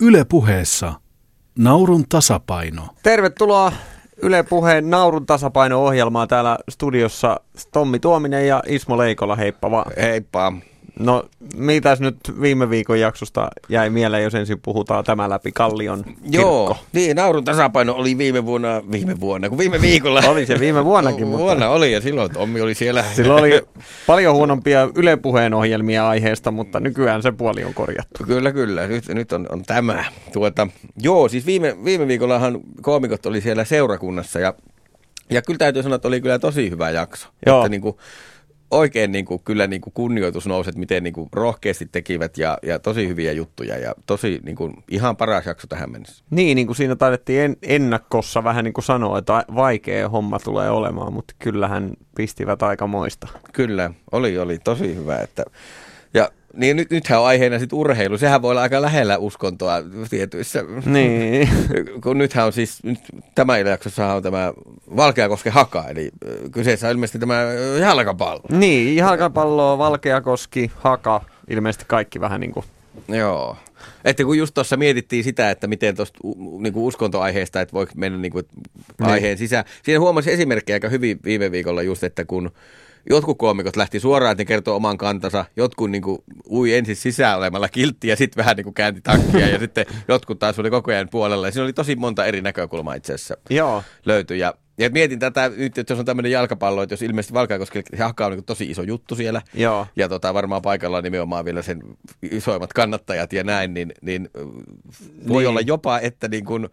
Yle puheessa Naurun tasapaino. Tervetuloa Yle Puheen Naurun tasapaino-ohjelmaan täällä studiossa Tommi Tuominen ja Ismo Leikola, heippa vaan. Heippa. No, mitäs nyt viime viikon jaksosta jäi mieleen, jos ensin puhutaan tämä läpi Kallion kirkko? Joo, niin, naurun tasapaino oli viime vuonna, viime vuonna, kun viime viikolla. Oli se viime vuonnakin, mutta... Vuonna oli ja silloin Tommi oli siellä. Silloin oli paljon huonompia Yle Puheen ohjelmia aiheesta, mutta nykyään se puoli on korjattu. Kyllä, kyllä. Nyt, nyt on, on tämä. Tuota, joo, siis viime, viime viikollahan koomikot oli siellä seurakunnassa ja, ja kyllä täytyy sanoa, että oli kyllä tosi hyvä jakso. Joo. Että niin kuin, oikein niin kuin, kyllä niin kuin kunnioitus nousi, että miten niin kuin rohkeasti tekivät ja, ja tosi hyviä juttuja ja tosi niin kuin, ihan paras jakso tähän mennessä. Niin, niin kuin siinä taidettiin en, ennakossa vähän niin kuin sanoa, että vaikea homma tulee olemaan, mutta kyllähän pistivät aika moista. Kyllä, oli, oli tosi hyvä. Että, ja niin nyt, nythän on aiheena sitten urheilu. Sehän voi olla aika lähellä uskontoa tietyissä. Niin. Kun nythän on siis, nyt tämä jaksossa on tämä Valkeakosken haka, eli ö, kyseessä on ilmeisesti tämä ö, jalkapallo. Niin, jalkapalloa, Valkeakoski, Haka, ilmeisesti kaikki vähän niin kuin Joo. Että kun just tuossa mietittiin sitä, että miten tuosta niinku uskontoaiheesta, että voiko mennä niinku aiheen sisään. Siinä huomasi esimerkkejä aika hyvin viime viikolla just, että kun jotkut koomikot lähti suoraan, että ne kertoo oman kantansa. Jotkut niinku ui ensin sisään olemalla kiltti ja sitten vähän niinku käänti takkia ja sitten jotkut taas oli koko ajan puolella. Ja siinä oli tosi monta eri näkökulmaa itse asiassa Joo. löytyi. Ja, ja mietin tätä nyt, että jos on tämmöinen jalkapallo, että jos ilmeisesti Valkeakoskella haka on niin tosi iso juttu siellä, Joo. ja tota, varmaan paikalla nimenomaan vielä sen isoimmat kannattajat ja näin, niin, niin ö, voi Niin. olla jopa, että niin kuin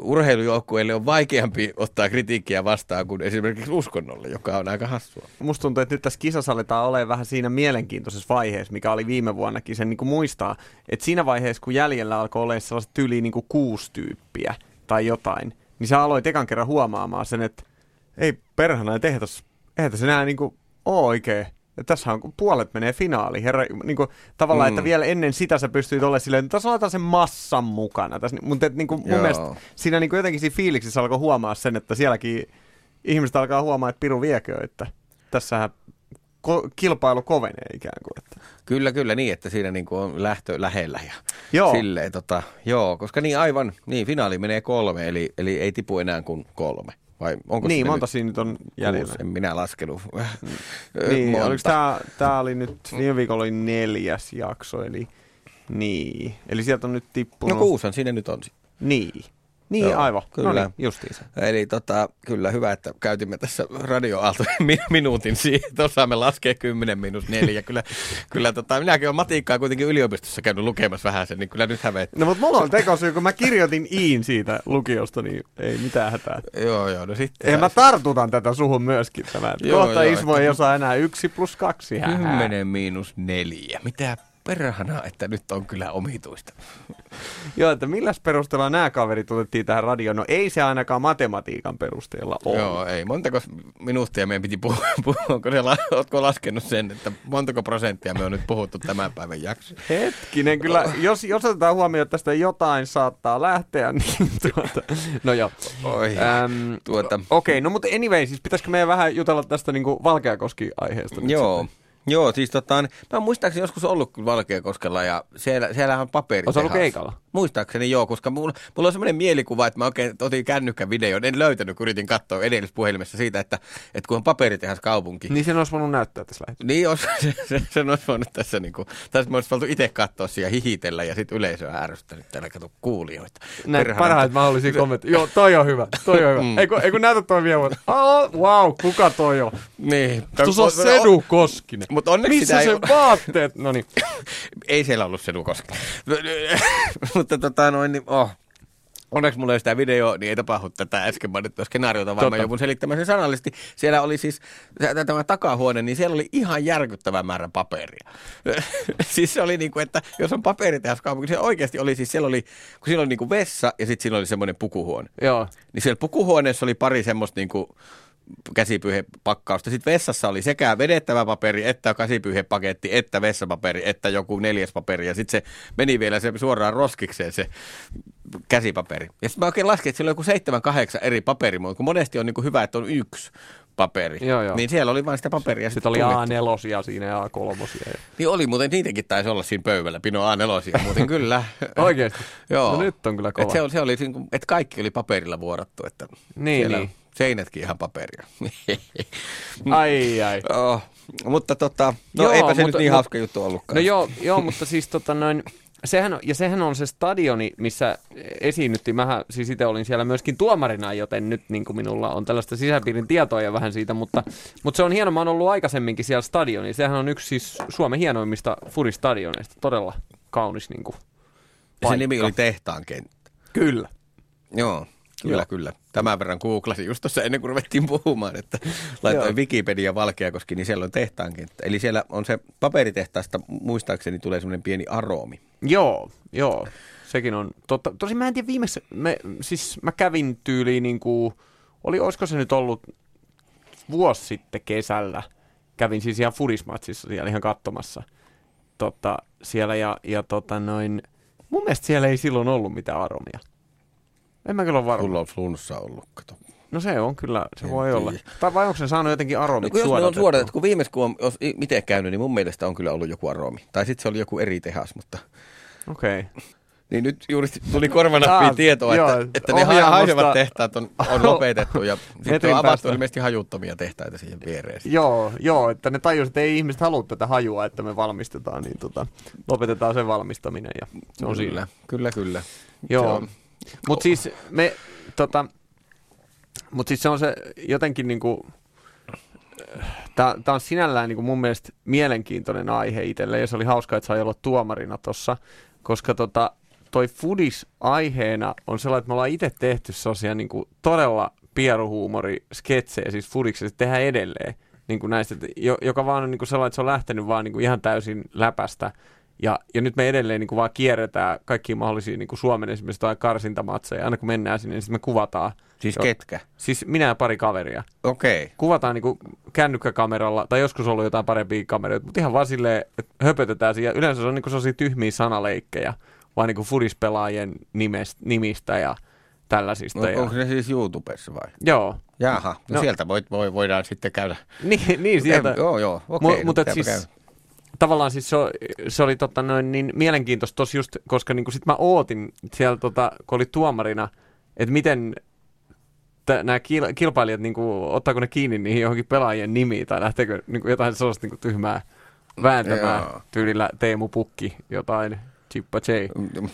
urheilujoukkueille on vaikeampi ottaa kritiikkiä vastaan kuin esimerkiksi uskonnolle, joka on aika hassua. Musta tuntuu, että nyt tässä kisassa aletaan olemaan vähän siinä mielenkiintoisessa vaiheessa, mikä oli viime vuonnakin. Sen niin kuin muistaa, että siinä vaiheessa, kun jäljellä alkoi olla sellaiset tyyliin niin kuin kuusi tyyppiä tai jotain, niin sä aloit ekan kerran huomaamaan sen, että ei perhana, että eihän tässä enää niin kuin ole oikein. Ja tässä on puolet menee finaaliin. Herra, niin kuin, tavallaan, Mm. että vielä ennen sitä sä pystyit olemaan silleen, että tässä laitetaan sen massan mukana. Tässä, mutta et, niin kuin, mun Joo. mielestä siinä niin kuin jotenkin siinä fiiliksissä alkoi huomaa sen, että sielläkin ihmiset alkaa huomaa, että piru viekö, että tässähän ko- kilpailu kovenee ikään kuin. Että. Kyllä, kyllä niin, että siinä niin kuin on lähtö lähellä ja Joo. silleen, tota, joo, koska niin aivan, niin finaali menee kolme, eli, eli ei tipu enää kuin kolme. Vai onko niin, monta nyt siinä nyt on jäljellä. kuusi? En minä laskenut. Niin, Monta. oliko tämä, tämä oli nyt, viime viikolla oli neljäs jakso, eli niin. Eli sieltä on nyt tippunut. No kuusan siinä nyt on. Niin. Niin, Joo, aivan. kyllä. No niin, justiinsa. Eli tota, kyllä hyvä, että käytimme tässä radioaaltojen mi- minuutin siihen, että osaamme laskea 10 miinus neljä. Kyllä, kyllä tota, minäkin olen matikkaa kuitenkin yliopistossa käynyt lukemassa vähän sen, niin kyllä nyt hävettä. No mutta mulla on tekosyy, kun mä kirjoitin iin siitä lukiosta, niin ei mitään hätää. Joo, joo, no sitten. Eihän mä tartutan tätä suhun myöskin tämän. Joo, Kohta joo, Ismo että- ei osaa enää yksi plus kaksi. Hähää. 10 miinus neljä. Mitä perhana, että nyt on kyllä omituista. Joo, että milläs perusteella nämä kaverit otettiin tähän radioon? No ei se ainakaan matematiikan perusteella ole. Joo, ei. Montako minuuttia meidän piti puhua? Onko se, la- ootko laskenut sen, että montako prosenttia me on nyt puhuttu tämän päivän jakso? Hetkinen, kyllä, jos, jos otetaan huomioon, että tästä jotain saattaa lähteä, niin tuota, no joo. Oi, Äm, tuota, Okei, no mutta anyway, siis pitäisikö meidän vähän jutella tästä niinku Valkeakoski-aiheesta? Joo. sitten? Joo, siis tota, mä oon muistaakseni joskus ollut kyllä Valkeakoskella ja siellä, siellähän on paperi. Oletko ollut keikalla? Muistaakseni joo, koska mulla, mulla on semmoinen mielikuva, että mä oikein otin kännykän videon. En löytänyt, kun yritin katsoa edellispuhelimessa siitä, että, että kun on paperitehas kaupunki. Niin sen olisi voinut näyttää tässä lähetyksessä. Niin, jos, se, se, sen olisi voinut tässä niin kuin, mä olisi voinut itse katsoa siellä hihitellä ja sitten yleisöä ärsyttänyt täällä kato kuulijoita. Näin Perhana, mutta- mahdollisia kommentteja. Joo, toi on hyvä, toi on hyvä. Mm. Ei kun, ei kun näytä toi vielä, mutta oh, wow, kuka toi on? Niin. Tuossa on Sedu Koskinen. Mutta onneksi Missä sitä se ei, vaatteet? No niin. ei siellä ollut Sedu Koskinen. mutta tota noin, niin, oh. Onneksi mulla ei ole sitä videoa, niin ei tapahdu tätä äsken mainittua skenaariota, vaan Totta. mä joudun selittämään sen sanallisesti. Siellä oli siis tä- tämä takahuone, niin siellä oli ihan järkyttävä määrä paperia. siis se oli niin kuin, että jos on paperitehas kaupunki, se oikeasti oli siis, siellä oli, kun siellä oli niin kuin vessa ja sitten siinä oli semmoinen pukuhuone. Joo. Niin siellä pukuhuoneessa oli pari semmoista niinku käsipyyhepakkausta. Sitten vessassa oli sekä vedettävä paperi, että käsipyyhepaketti, että vessapaperi, että joku neljäs paperi. Ja sitten se meni vielä se suoraan roskikseen se käsipaperi. Ja sitten mä oikein laskin, että siellä on joku seitsemän, kahdeksan eri paperimuotoa, kun monesti on niinku hyvä, että on yksi paperi. Joo, joo. Niin siellä oli vain sitä paperia. Sitten oli tunnettu. A4 siinä ja A3. Ja... Niin oli muuten, niitäkin taisi olla siinä pöydällä, Pino A4 muuten kyllä. Oikeasti? Joo. No nyt on kyllä kova. Et se, oli, se oli, että kaikki oli paperilla vuorattu, että Niin, siellä niin. Seinätkin ihan paperia. Ai ai. oh, mutta tota, no Joo, eipä se mutta- nyt niin mut- hauska juttu ollutkaan. No joo, joo mutta siis tota noin, sehän, ja sehän on se stadioni, missä esiinnyttiin. Mähän siis itse olin siellä myöskin tuomarina, joten nyt niin kuin minulla on tällaista sisäpiirin tietoa ja vähän siitä, mutta, mutta se on hieno. Mä oon ollut aikaisemminkin siellä stadionissa. Sehän on yksi siis Suomen hienoimmista furistadioneista. Todella kaunis niin kuin, Ja se paikka. nimi oli Tehtaan kenttä. Kyllä. Joo, kyllä, Joo. kyllä. Tämän verran googlasin just tuossa ennen kuin ruvettiin puhumaan, että laitoin. Wikipedia Valkeakoski, niin siellä on Tehtaan kenttä. Eli siellä on se paperitehtaasta, muistaakseni tulee semmoinen pieni aromi. Joo, joo. Sekin on totta. Tosin mä en tiedä viimeksi, me, siis mä kävin tyyliin niin kuin, oli, olisiko se nyt ollut vuosi sitten kesällä. Kävin siis ihan furismatsissa siellä ihan katsomassa tota, siellä ja, ja tota noin, mun mielestä siellä ei silloin ollut mitään aromia. En mä kyllä ole varma. Sulla on flunssa ollut, kato. No se on kyllä, se En voi tiedä. olla. Tai vai onko se saanut jotenkin aromit No, kun jos ne on suodatettu, kun viimeis kun on jos itse käynyt, niin mun mielestä on kyllä ollut joku aromi. Tai sitten se oli joku eri tehas, mutta... Okei. Okay. Niin nyt juuri tuli korvanappiin Ah, tietoa, joo, että, että ne haisevat tehtaat on, on lopetettu ja sitten on avattu ilmeisesti hajuttomia tehtaita siihen viereen. Joo, joo, että ne tajusivat, että ei ihmiset halua tätä hajua, että me valmistetaan, niin tota, lopetetaan sen valmistaminen ja se on siinä. kyllä, kyllä, kyllä. Se Joo, on- mutta siis me, tota, mut siis se on se jotenkin niinku, tämä on sinällään niinku mun mielestä mielenkiintoinen aihe itselle ja se oli hauska, että sai olla tuomarina tossa, koska tota, toi Foodis aiheena on sellainen, että me ollaan itse tehty sellaisia niinku todella pieruhuumori-sketsejä, siis Foodiksessa tehdään edelleen. Niin kuin näistä, että joka vaan on niin kuin sellainen, että se on lähtenyt vaan niin kuin ihan täysin läpästä. Ja, ja nyt me edelleen niin kuin vaan kierretään kaikkia mahdollisia niin kuin Suomen esimerkiksi tai karsintamatseja. Aina kun mennään sinne, niin sitten me kuvataan. Siis Jo- ketkä? Siis minä ja pari kaveria. Okei. Okay. Kuvataan niin kuin kännykkäkameralla, tai joskus on ollut jotain parempia kameroita, mutta ihan vaan silleen, että höpötetään siinä. Yleensä se on niin kuin sellaisia tyhmiä sanaleikkejä, vaan niin kuin furispelaajien nimestä, nimistä ja tällaisista. No, ja... onko se siis YouTubessa vai? Joo. Jaha, no, No. sieltä voi, voi, voidaan sitten käydä. Niin, niin sieltä. Ei, joo, joo, okei. Mu- mutta siis, käydä. Tavallaan siis se, se oli tota noin, niin mielenkiintoista tos just, koska niin sit mä ootin siellä, tota, kun oli tuomarina, että miten nämä kil- kilpailijat, niin kuin, ottaako ne kiinni niihin johonkin pelaajien nimiin, tai lähteekö niin kuin jotain sellaista niin kuin tyhmää vääntämään Joo. tyylillä Teemu Pukki, jotain Chippa J.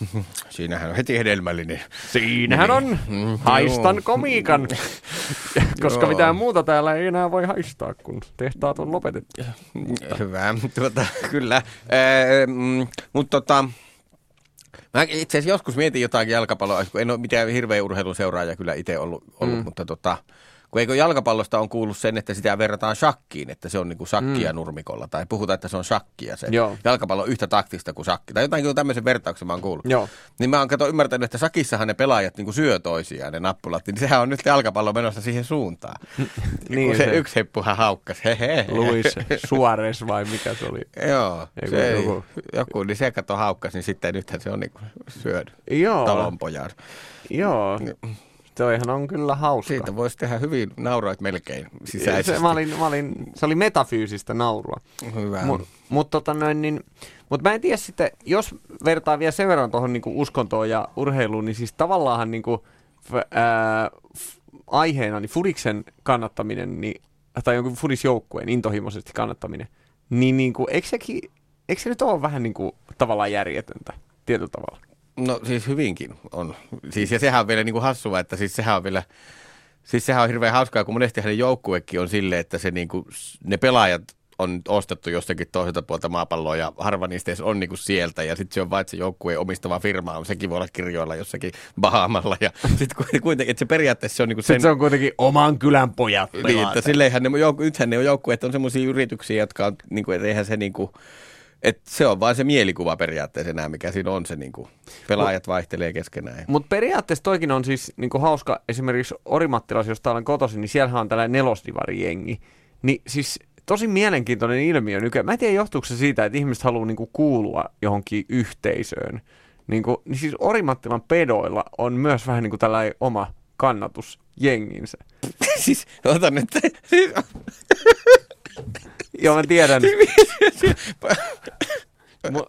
Siinähän on heti hedelmällinen. Siinähän on, Mm, haistan komiikan, koska mitään muuta täällä ei enää voi haistaa, kun tehtaat on lopetettu. Hyvä, tuota, kyllä. Ee, mm, mutta tota, mä itse asiassa joskus mietin jotain jalkapalloa, kun en ole mitään hirveä urheilun seuraaja kyllä itse ollut, ollut Mm. mutta tota, kun eikö jalkapallosta on kuullut sen, että sitä verrataan shakkiin, että se on niinku shakkia nurmikolla, tai puhutaan, että se on shakkia se. Mm. Joo. Jalkapallo on yhtä taktista kuin shakki, tai jotain tämmöisen vertauksen mä oon kuullut. Joo. Niin mä oon kato ymmärtänyt, että sakissahan ne pelaajat niinku syö toisiaan, ne nappulat, niin sehän on nyt jalkapallo menossa siihen suuntaan. Niin niin kun se, se- yksi heppuhan haukkas. Luis Suarez vai mikä se oli? Joo, Ei, se, kun joku. joku- niin se kato haukkas, niin sitten nythän se on niinku syönyt Joo, talonpojan. joo. Toihan on kyllä hauska. Siitä voisi tehdä hyvin, nauroit melkein sisäisesti. se, mä olin, mä olin, se oli metafyysistä naurua. Hyvä. Mutta mut, tota noin, niin, mut mä en tiedä sitten, jos vertaa vielä sen verran tuohon niinku uskontoon ja urheiluun, niin siis tavallaan niinku, f, ää, f, aiheena niin Fudiksen kannattaminen, niin, tai jonkun Fudisjoukkueen intohimoisesti kannattaminen, niin niinku, eikö, sekin, eikö se nyt ole vähän niinku, tavallaan järjetöntä tietyllä tavalla? No siis hyvinkin on. Siis, ja sehän on vielä niinku hassua, että siis sehän on vielä, siis sehän on hirveän hauskaa, kun monesti hänen joukkuekin on silleen, että se niinku, ne pelaajat on ostettu jostakin toiselta puolta maapalloa ja harva niistä edes on niinku sieltä. Ja sitten se on vain, että se joukkueen omistava firma on, sekin voi olla kirjoilla jossakin Bahamalla ja sitten kuitenkin, että se periaatteessa se on niinku sen... Sitten se on kuitenkin oman kylän pojat Niin, että silleenhän ne, jouk- nythän ne on joukkueet on semmoisia yrityksiä, jotka on, niin kuin, että eihän se niin kuin, että se on vain se mielikuva periaatteessa enää, mikä siinä on se niin kuin, pelaajat vaihtelee keskenään. Mutta periaatteessa toikin on siis niinku hauska, esimerkiksi Orimattilas, josta olen kotoisin, niin siellähän on tällainen nelosdivari-jengi. Niin siis tosi mielenkiintoinen ilmiö nykyään. Mä en tiedä, johtuuko se siitä, että ihmiset haluaa niinku kuulua johonkin yhteisöön. Niinku, niin siis Orimattilan pedoilla on myös vähän niin kuin tällainen oma jenginsä. siis otan nyt. Siis, Joo, mä tiedän.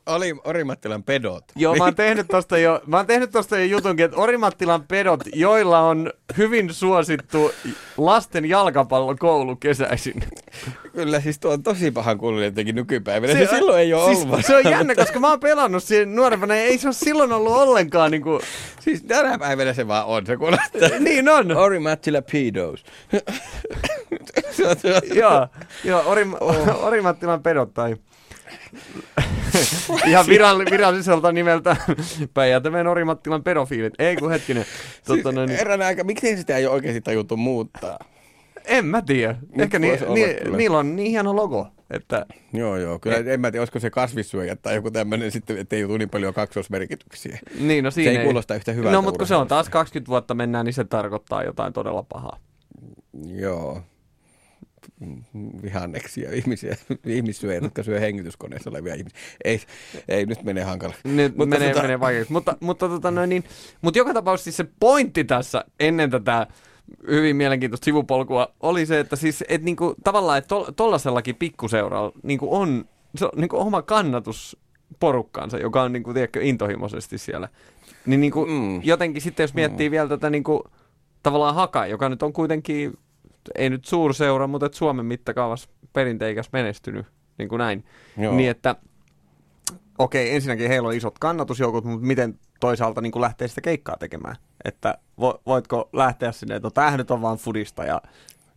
Oli Orimattilan pedot. Joo, mä oon tehnyt tosta jo, mä oon tehnyt tosta jo jutunkin, että Orimattilan pedot, joilla on hyvin suosittu lasten jalkapallokoulu kesäisin. Kyllä, siis tuo on tosi pahan kuulunut jotenkin nykypäivänä. Se, se silloin ei ole siis, ollut. Se on jännä, koska mä oon pelannut siihen nuorempana, ja ei se ole silloin ollut ollenkaan niinku... Siis tänä päivänä se vaan on, se kuulostaa. niin on. Orimattila pedos. joo, joo Orim, oh. Orimattilan pedot tai... Ihan virall, viralliselta nimeltä Päijätämeen Orimattilan pedofiilit. Ei kun hetkinen. Siis tota, noin... Erän aika, miksi sitä ei ole oikeasti tajuttu muuttaa? En mä tiedä. Ehkä ni, ni, niillä on niin hieno logo. Että... Joo, joo. Kyllä en mä tiedä, olisiko se kasvissyöjä tai joku tämmöinen sitten, ettei jutu niin paljon kaksosmerkityksiä. Niin, no siinä se ei, ei kuulosta yhtä hyvältä. No, mutta kun se on taas 20 vuotta mennään, niin se tarkoittaa jotain todella pahaa. Joo vihanneksia ihmisiä, ihmissyöjä, jotka syö hengityskoneessa olevia ihmisiä. Ei, ei nyt menee hankala. Nyt mutta menee, tota... menee vaikeaksi. Mutta, mutta, tota, no, niin, mutta joka tapauksessa siis se pointti tässä ennen tätä hyvin mielenkiintoista sivupolkua oli se, että siis et niinku, tavallaan, että tollasellakin pikkuseuralla niinku on, se on niinku oma kannatus porukkaansa, joka on niinku, tiedätkö, intohimoisesti siellä. Niin niinku, mm. jotenkin sitten, jos miettii mm. vielä tätä niinku, tavallaan Haka, joka nyt on kuitenkin ei nyt suurseura, mutta et Suomen mittakaavassa perinteikäs menestynyt, niin kuin näin. Joo. Niin että, okei, okay, ensinnäkin heillä on isot kannatusjoukot, mutta miten toisaalta niin kuin lähtee sitä keikkaa tekemään? Että vo, voitko lähteä sinne, että no tämähän nyt on vaan fudista ja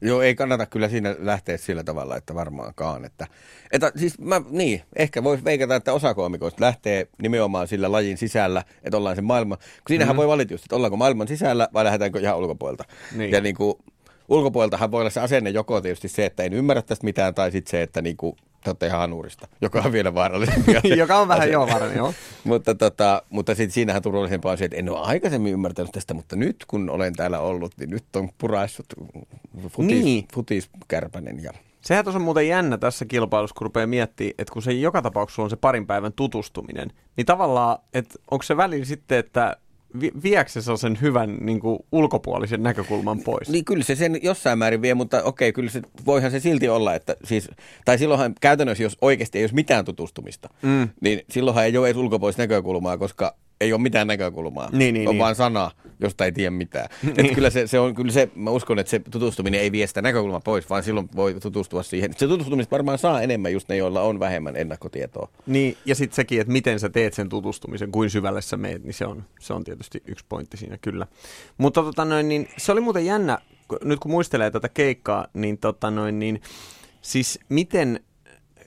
Joo, ei kannata kyllä siinä lähteä sillä tavalla, että varmaankaan. Että, että siis mä, niin, ehkä voisi veikata, että osa koomikoista lähtee nimenomaan sillä lajin sisällä, että ollaan se maailma. Kun siinähän mm-hmm. voi valita just, että ollaanko maailman sisällä vai lähdetäänkö ihan ulkopuolelta. Niin. Ja niin kuin, ulkopuoleltahan voi olla se asenne joko tietysti se, että en ymmärrä tästä mitään, tai sitten se, että niinku, te olette ihan hanurista, joka on vielä vaarallisempi. joka on vähän joo vaarallinen, joo. mutta tota, mutta sitten siinähän turvallisempaa on se, että en ole aikaisemmin ymmärtänyt tästä, mutta nyt kun olen täällä ollut, niin nyt on puraissut futis, niin. futiskärpänen ja Sehän tuossa on muuten jännä tässä kilpailussa, kun rupeaa miettimään, että kun se joka tapauksessa on se parin päivän tutustuminen, niin tavallaan, että onko se välillä sitten, että viekö se sen hyvän niin kuin, ulkopuolisen näkökulman pois? Niin kyllä se sen jossain määrin vie, mutta okei, kyllä se, voihan se silti olla, että siis, tai silloinhan käytännössä, jos oikeasti ei olisi mitään tutustumista, mm. niin silloinhan ei ole edes ulkopuolista näkökulmaa, koska ei ole mitään näkökulmaa. Niin, niin, on niin. vaan sana, josta ei tiedä mitään. Että kyllä se, se on, kyllä se, mä uskon, että se tutustuminen ei vie sitä näkökulmaa pois, vaan silloin voi tutustua siihen. Se tutustumista varmaan saa enemmän just ne, joilla on vähemmän ennakkotietoa. Niin, ja sitten sekin, että miten sä teet sen tutustumisen, kuin syvälle sä meet, niin se on, se on tietysti yksi pointti siinä, kyllä. Mutta tota noin, niin se oli muuten jännä, nyt kun muistelee tätä keikkaa, niin tota noin, niin siis miten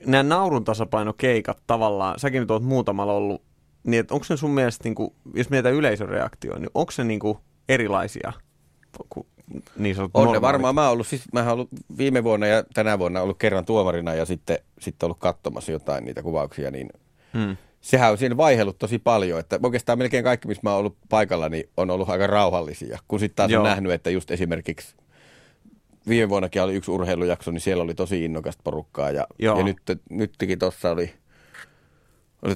nämä naurun tasapainokeikat tavallaan, säkin nyt oot muutamalla ollut niin onko se sun mielestä, niin kuin, jos mietitään yleisöreaktioa, niin onko se niin kuin erilaisia kuin niin On ne varmaan. Mä ollut, siis, mä ollut viime vuonna ja tänä vuonna ollut kerran tuomarina ja sitten, sitten ollut katsomassa jotain niitä kuvauksia, niin hmm. sehän on siinä vaihellut tosi paljon, että oikeastaan melkein kaikki, missä mä oon ollut paikalla, niin on ollut aika rauhallisia, kun sitten taas Joo. on nähnyt, että just esimerkiksi viime vuonnakin oli yksi urheilujakso, niin siellä oli tosi innokasta porukkaa ja, ja nyt, nytkin tuossa oli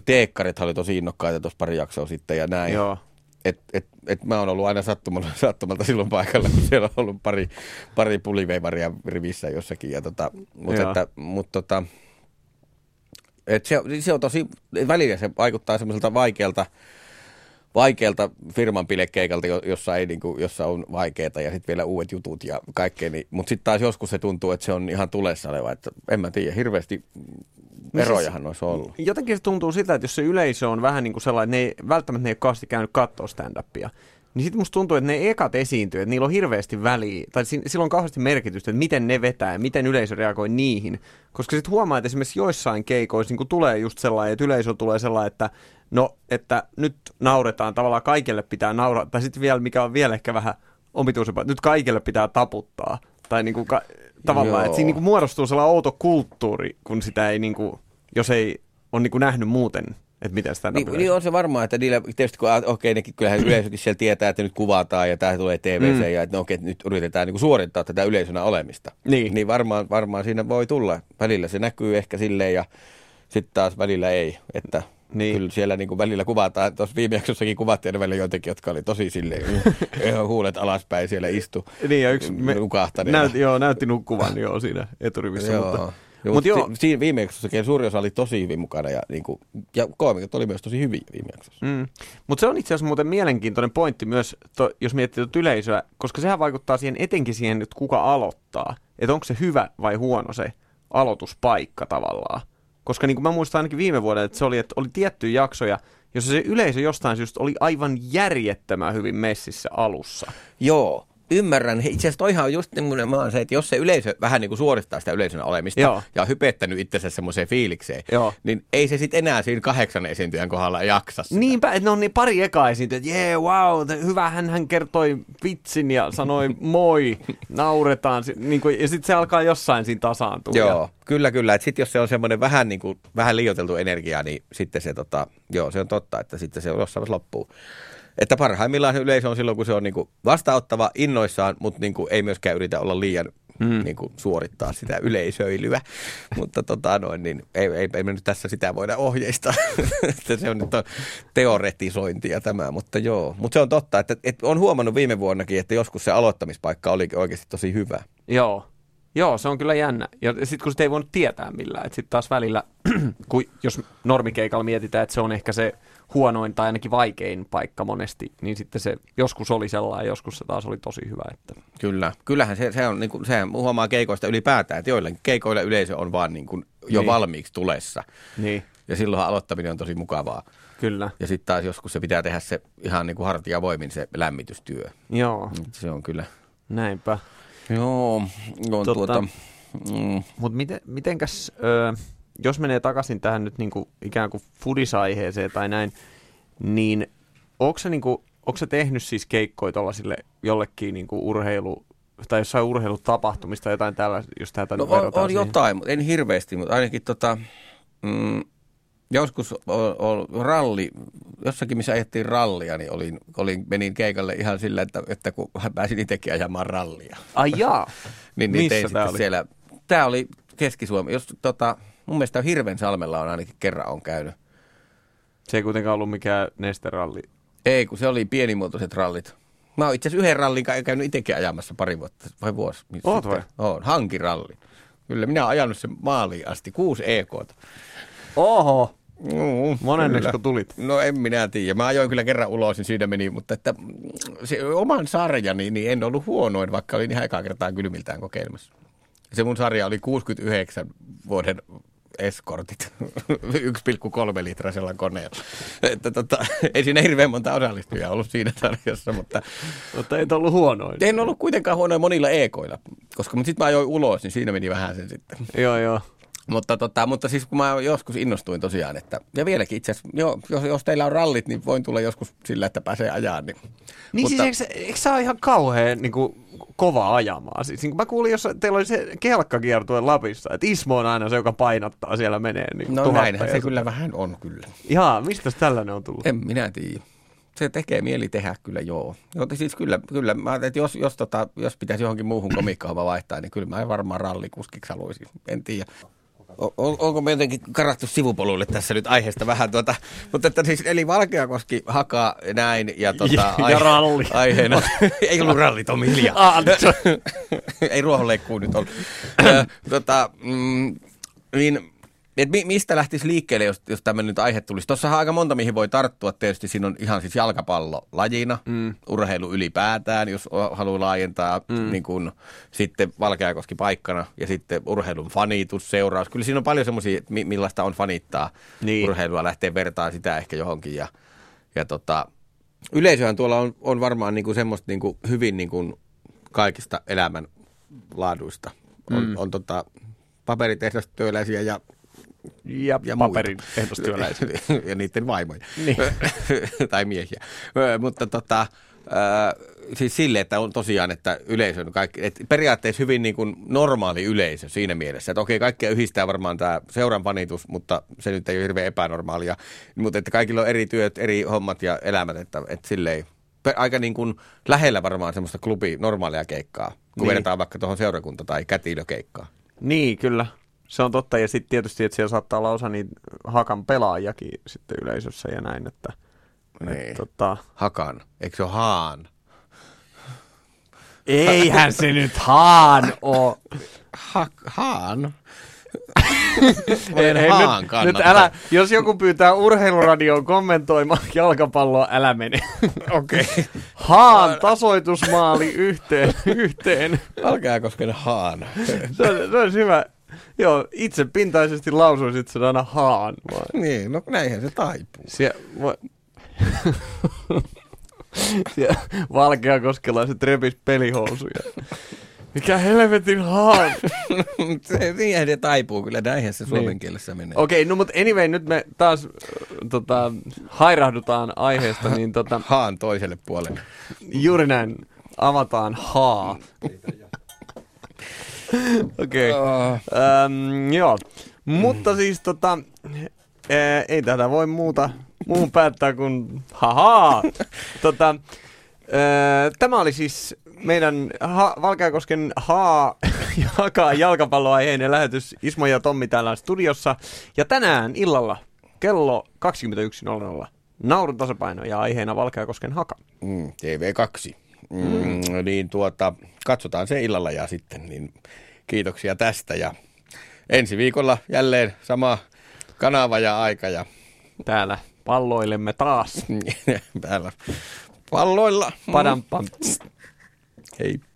teekkarit oli tosi innokkaita tuossa pari jaksoa sitten ja näin. Joo. Et, et, et mä oon ollut aina sattumalta, sattumalta silloin paikalla, kun siellä on ollut pari, pari puliveivaria rivissä jossakin. Ja tota, mutta että, mut tota, et se, se, on tosi, välillä se vaikuttaa semmoiselta vaikealta, vaikealta firman pilekeikalta, jossa, ei, niin kuin, jossa on vaikeaa ja sitten vielä uudet jutut ja kaikkea. Niin, mutta sitten taas joskus se tuntuu, että se on ihan tulessa oleva. Että en mä tiedä, hirveästi Erojahan siis, olisi ollut. Jotenkin se tuntuu sitä, että jos se yleisö on vähän niin kuin sellainen, ne ei, välttämättä ne ei ole kauheasti käynyt katsoa stand-upia, niin sitten musta tuntuu, että ne ekat esiintyy, että niillä on hirveästi väliä, tai sillä on kauheasti merkitystä, että miten ne vetää ja miten yleisö reagoi niihin. Koska sitten huomaa, että esimerkiksi joissain keikoissa niin tulee just sellainen, että yleisö tulee sellainen, että no, että nyt nauretaan, tavallaan kaikille pitää nauraa, tai sitten vielä, mikä on vielä ehkä vähän omituisempaa, että nyt kaikille pitää taputtaa. Tai niin kuin ka- tavallaan, Joo. että siinä niin kuin muodostuu sellainen outo kulttuuri, kun sitä ei niin kuin, jos ei ole niin kuin nähnyt muuten, että miten sitä niin, niin on se varmaan, että niillä tietysti kun, okei, okay, kyllähän yleisökin siellä tietää, että nyt kuvataan ja tämä tulee TVC mm. ja että no, okei, okay, nyt yritetään niin suorittaa tätä yleisönä olemista. Niin. Niin varmaan, varmaan siinä voi tulla. Välillä se näkyy ehkä silleen ja sitten taas välillä ei. Että Niin. Kyllä siellä niin kuin välillä kuvataan, tuossa viime jaksossakin kuvattiin välillä joitakin, jotka oli tosi silleen, ihan huulet alaspäin siellä istu. Niin ja yksi me, näyt, joo, näytti nukkuvan joo siinä eturivissä. Joo. Mutta, Joo, Mut mutta joo. si- siinä viime jaksossakin suuri osa oli tosi hyvin mukana ja, niin kuin, ja koomikot oli myös tosi hyviä viime jaksossa. Mm. Mutta se on itse asiassa muuten mielenkiintoinen pointti myös, to, jos miettii tuota yleisöä, koska sehän vaikuttaa siihen etenkin siihen, että kuka aloittaa. Että onko se hyvä vai huono se aloituspaikka tavallaan. Koska niin kuin mä muistan ainakin viime vuodelta, että se oli, että oli tiettyjä jaksoja, jossa se yleisö jostain syystä oli aivan järjettömän hyvin messissä alussa. Joo, ymmärrän. Itse asiassa toihan on just mä oon se, että jos se yleisö vähän niin kuin suorittaa sitä yleisön olemista Joo. ja on hypettänyt itsensä semmoiseen fiilikseen, Joo. niin ei se sitten enää siinä kahdeksan esiintyjän kohdalla jaksa sitä. Niinpä, että ne on niin pari ekaa esiintyä, että jee, wow, te- hyvä, hän, hän kertoi vitsin ja sanoi moi, nauretaan, niin kuin, ja sitten se alkaa jossain siinä tasaantua. Joo, kyllä, kyllä. Sitten jos se on semmoinen vähän, niin kuin, vähän liioiteltu energia, niin sitten se, tota, joo, se on totta, että sitten se jossain vaiheessa loppuu. Että parhaimmillaan yleisö on silloin, kun se on niin kuin vastaanottava innoissaan, mutta niin kuin ei myöskään yritä olla liian mm. niin kuin suorittaa sitä yleisöilyä. mutta tota noin, niin ei, ei, ei me nyt tässä sitä voida ohjeistaa. että se on nyt on teoretisointia tämä, mutta joo. Mutta se on totta, että, että on huomannut viime vuonnakin, että joskus se aloittamispaikka oli oikeasti tosi hyvä. Joo. Joo, se on kyllä jännä. Ja sitten kun sitä ei voinut tietää millään, että sitten taas välillä, kun jos normikeikalla mietitään, että se on ehkä se huonoin tai ainakin vaikein paikka monesti, niin sitten se joskus oli sellainen, joskus se taas oli tosi hyvä. Että... Kyllä, kyllähän se, se on, niin kuin, sehän huomaa keikoista ylipäätään, että joillakin keikoilla yleisö on vaan niin kuin jo Niin. valmiiksi tulessa. Niin, Ja silloin aloittaminen on tosi mukavaa. kyllä. Ja sitten taas joskus se pitää tehdä se ihan niin kuin hartiavoimin se lämmitystyö. Joo, Se on kyllä. näinpä. Joo, on Totta. tuota, mm, Mutta miten, mitenkäs, ö, jos menee takaisin tähän nyt niinku ikään kuin fudisaiheeseen tai näin, niin onko se, niinku, onko se tehnyt siis keikkoja tuollaisille jollekin niinku urheilu, tai jossain urheilutapahtumista jotain tällä, jos tätä no on, on siihen? jotain, mutta en hirveästi, mutta ainakin tota, mm, joskus on, on ralli, jossakin missä ajettiin rallia, niin olin, olin, menin keikalle ihan sillä, että, että kun pääsin itsekin ajamaan rallia. Ai jaa, Niin, niin Missä tein sitten oli? siellä. Tämä oli Keski-Suomi. Jos, tota, mun mielestä Hirvensalmella on ainakin kerran on käynyt. se ei kuitenkaan ollut mikään nesteralli. Ei, kun se oli pienimuotoiset rallit. Mä oon itse asiassa yhden rallin käynyt itsekin ajamassa pari vuotta, vai vuosi. Oot vai? Oon, hankiralli. Kyllä, minä oon ajanut sen maaliin asti, kuusi EKta. Oho, monenneksi kyllä. kun tulit? No en minä tiedä. Mä ajoin kyllä kerran ulos, niin siinä meni, mutta että se oman sarjani niin en ollut huonoin, vaikka olin ihan ekaa kertaa kylmiltään kokeilemassa. Se mun sarja oli 69 vuoden eskortit 1,3 litrasella koneella. Että tota, ei siinä hirveän monta osallistujaa ollut siinä sarjassa, mutta Mutta et ollut huonoin. en ollut kuitenkaan huonoin monilla ekoilla, koska sitten mä ajoin ulos, niin siinä meni vähän sen sitten. Joo, joo. Mutta, tota, mutta siis kun mä joskus innostuin tosiaan, että, ja vieläkin itse asiassa, joo, jos, jos teillä on rallit, niin voin tulla joskus sillä, että pääsee ajaa. Niin, Niin Mutta- siis eikö, eikö sä ole ihan kauhean niin kuin, kova ajamaan? Siis, niin kuin mä kuulin, jos teillä oli se kelkkakiertue Lapissa, että Ismo on aina se, joka painottaa siellä menee. Niin no näinhän se kyllä vähän on kyllä. Jaa, mistä tällainen on tullut? En minä tiedä. Se tekee mieli tehdä kyllä, joo. Joten siis kyllä, kyllä mä että jos, jos, tota, jos pitäisi johonkin muuhun komiikkahomma vaihtaa, niin kyllä mä varmaan rallikuskiksi haluaisin. En tiedä. On, onko me jotenkin karattu sivupolulle tässä nyt aiheesta vähän tuota, mutta että siis, eli Valkeakoski hakaa näin ja, tota, Ja- ja ralli. aiheena, ei ollut ralli, Tomi hiljaa. Ei ruohonleikkuu nyt ollut. Tota, mm, niin, et mi, mistä lähtisi liikkeelle, jos, jos tämmöinen nyt aihe tulisi? Tuossahan on aika monta, mihin voi tarttua. Tietysti siinä on ihan siis jalkapallo lajina, mm. urheilu ylipäätään, jos haluaa laajentaa, mm. niin kun, sitten Valkeakoski paikkana ja sitten urheilun fanitus, seuraus. Kyllä siinä on paljon semmoisia, mi, millaista on fanittaa Niin. urheilua, lähtee vertaan sitä ehkä johonkin. Ja, ja tota, yleisöhän tuolla on, on varmaan niin kuin semmoista niin kuin hyvin niin kuin kaikista elämän laaduista. On, mm. on tota, paperitehdastyöläisiä ja, ja, ja paperin ehdostyöläisiä. ja niiden vaimoja. Niin. tai miehiä. Mutta tota, äh, siis sille, että on tosiaan, että yleisö on kaikki, että periaatteessa hyvin niin kuin normaali yleisö siinä mielessä, että okei, kaikkea yhdistää varmaan tämä seuran fanitus, mutta se nyt ei ole hirveän epänormaalia, mutta että kaikilla on eri työt, eri hommat ja elämät, että, että silleen, aika niin kuin lähellä varmaan semmoista klubi normaalia keikkaa, kun Niin. verrataan vaikka tuohon seurakunta- tai kätilökeikkaan. Niin, kyllä. Se on totta, ja sitten tietysti, että siellä saattaa olla osa niitä hakan pelaajakin sitten yleisössä ja näin, että Niin. et, tota, Hakan. Eikö se ole haan? eihän se nyt haan oo. Ha- haan? Hei, hei, haan nyt, kannattaa. nyt älä, jos joku pyytää urheiluradioon kommentoimaan jalkapalloa, älä mene. Okei. Okay. Haan tasoitusmaali yhteen. yhteen. Alkaa kosken haan. Se, on, se olisi hyvä. Joo, itse pintaisesti lausuisit sen aina haan. Vaan. niin, no näinhän se taipuu. Sie, va, Sie, valkeakoskelaiset repis pelihousuja. Mikä helvetin haan. se, niinhän se taipuu kyllä, näinhän se suomen kielessä menee. Okei, no mutta anyway, nyt me taas äh, tota, hairahdutaan aiheesta, niin tota, Haan toiselle puolelle. juuri näin avataan haa. Okei. Okay. Ähm, joo, mutta siis tota, ää, ei tätä voi muuta muun päättää kuin hahaa. tota, ää, tämä oli siis meidän ha- Valkeakosken haa jakaa jalkapalloaiheinen lähetys Ismo ja Tommi täällä studiossa. Ja tänään illalla kello 21.00 naurun tasapaino ja aiheena Valkeakosken haka. Mm, TV2. Mm, Niin tuota, katsotaan se illalla ja sitten, niin kiitoksia tästä ja ensi viikolla jälleen sama kanava ja aika ja Täällä palloilemme taas. täällä palloilla. Padam pam. Hei.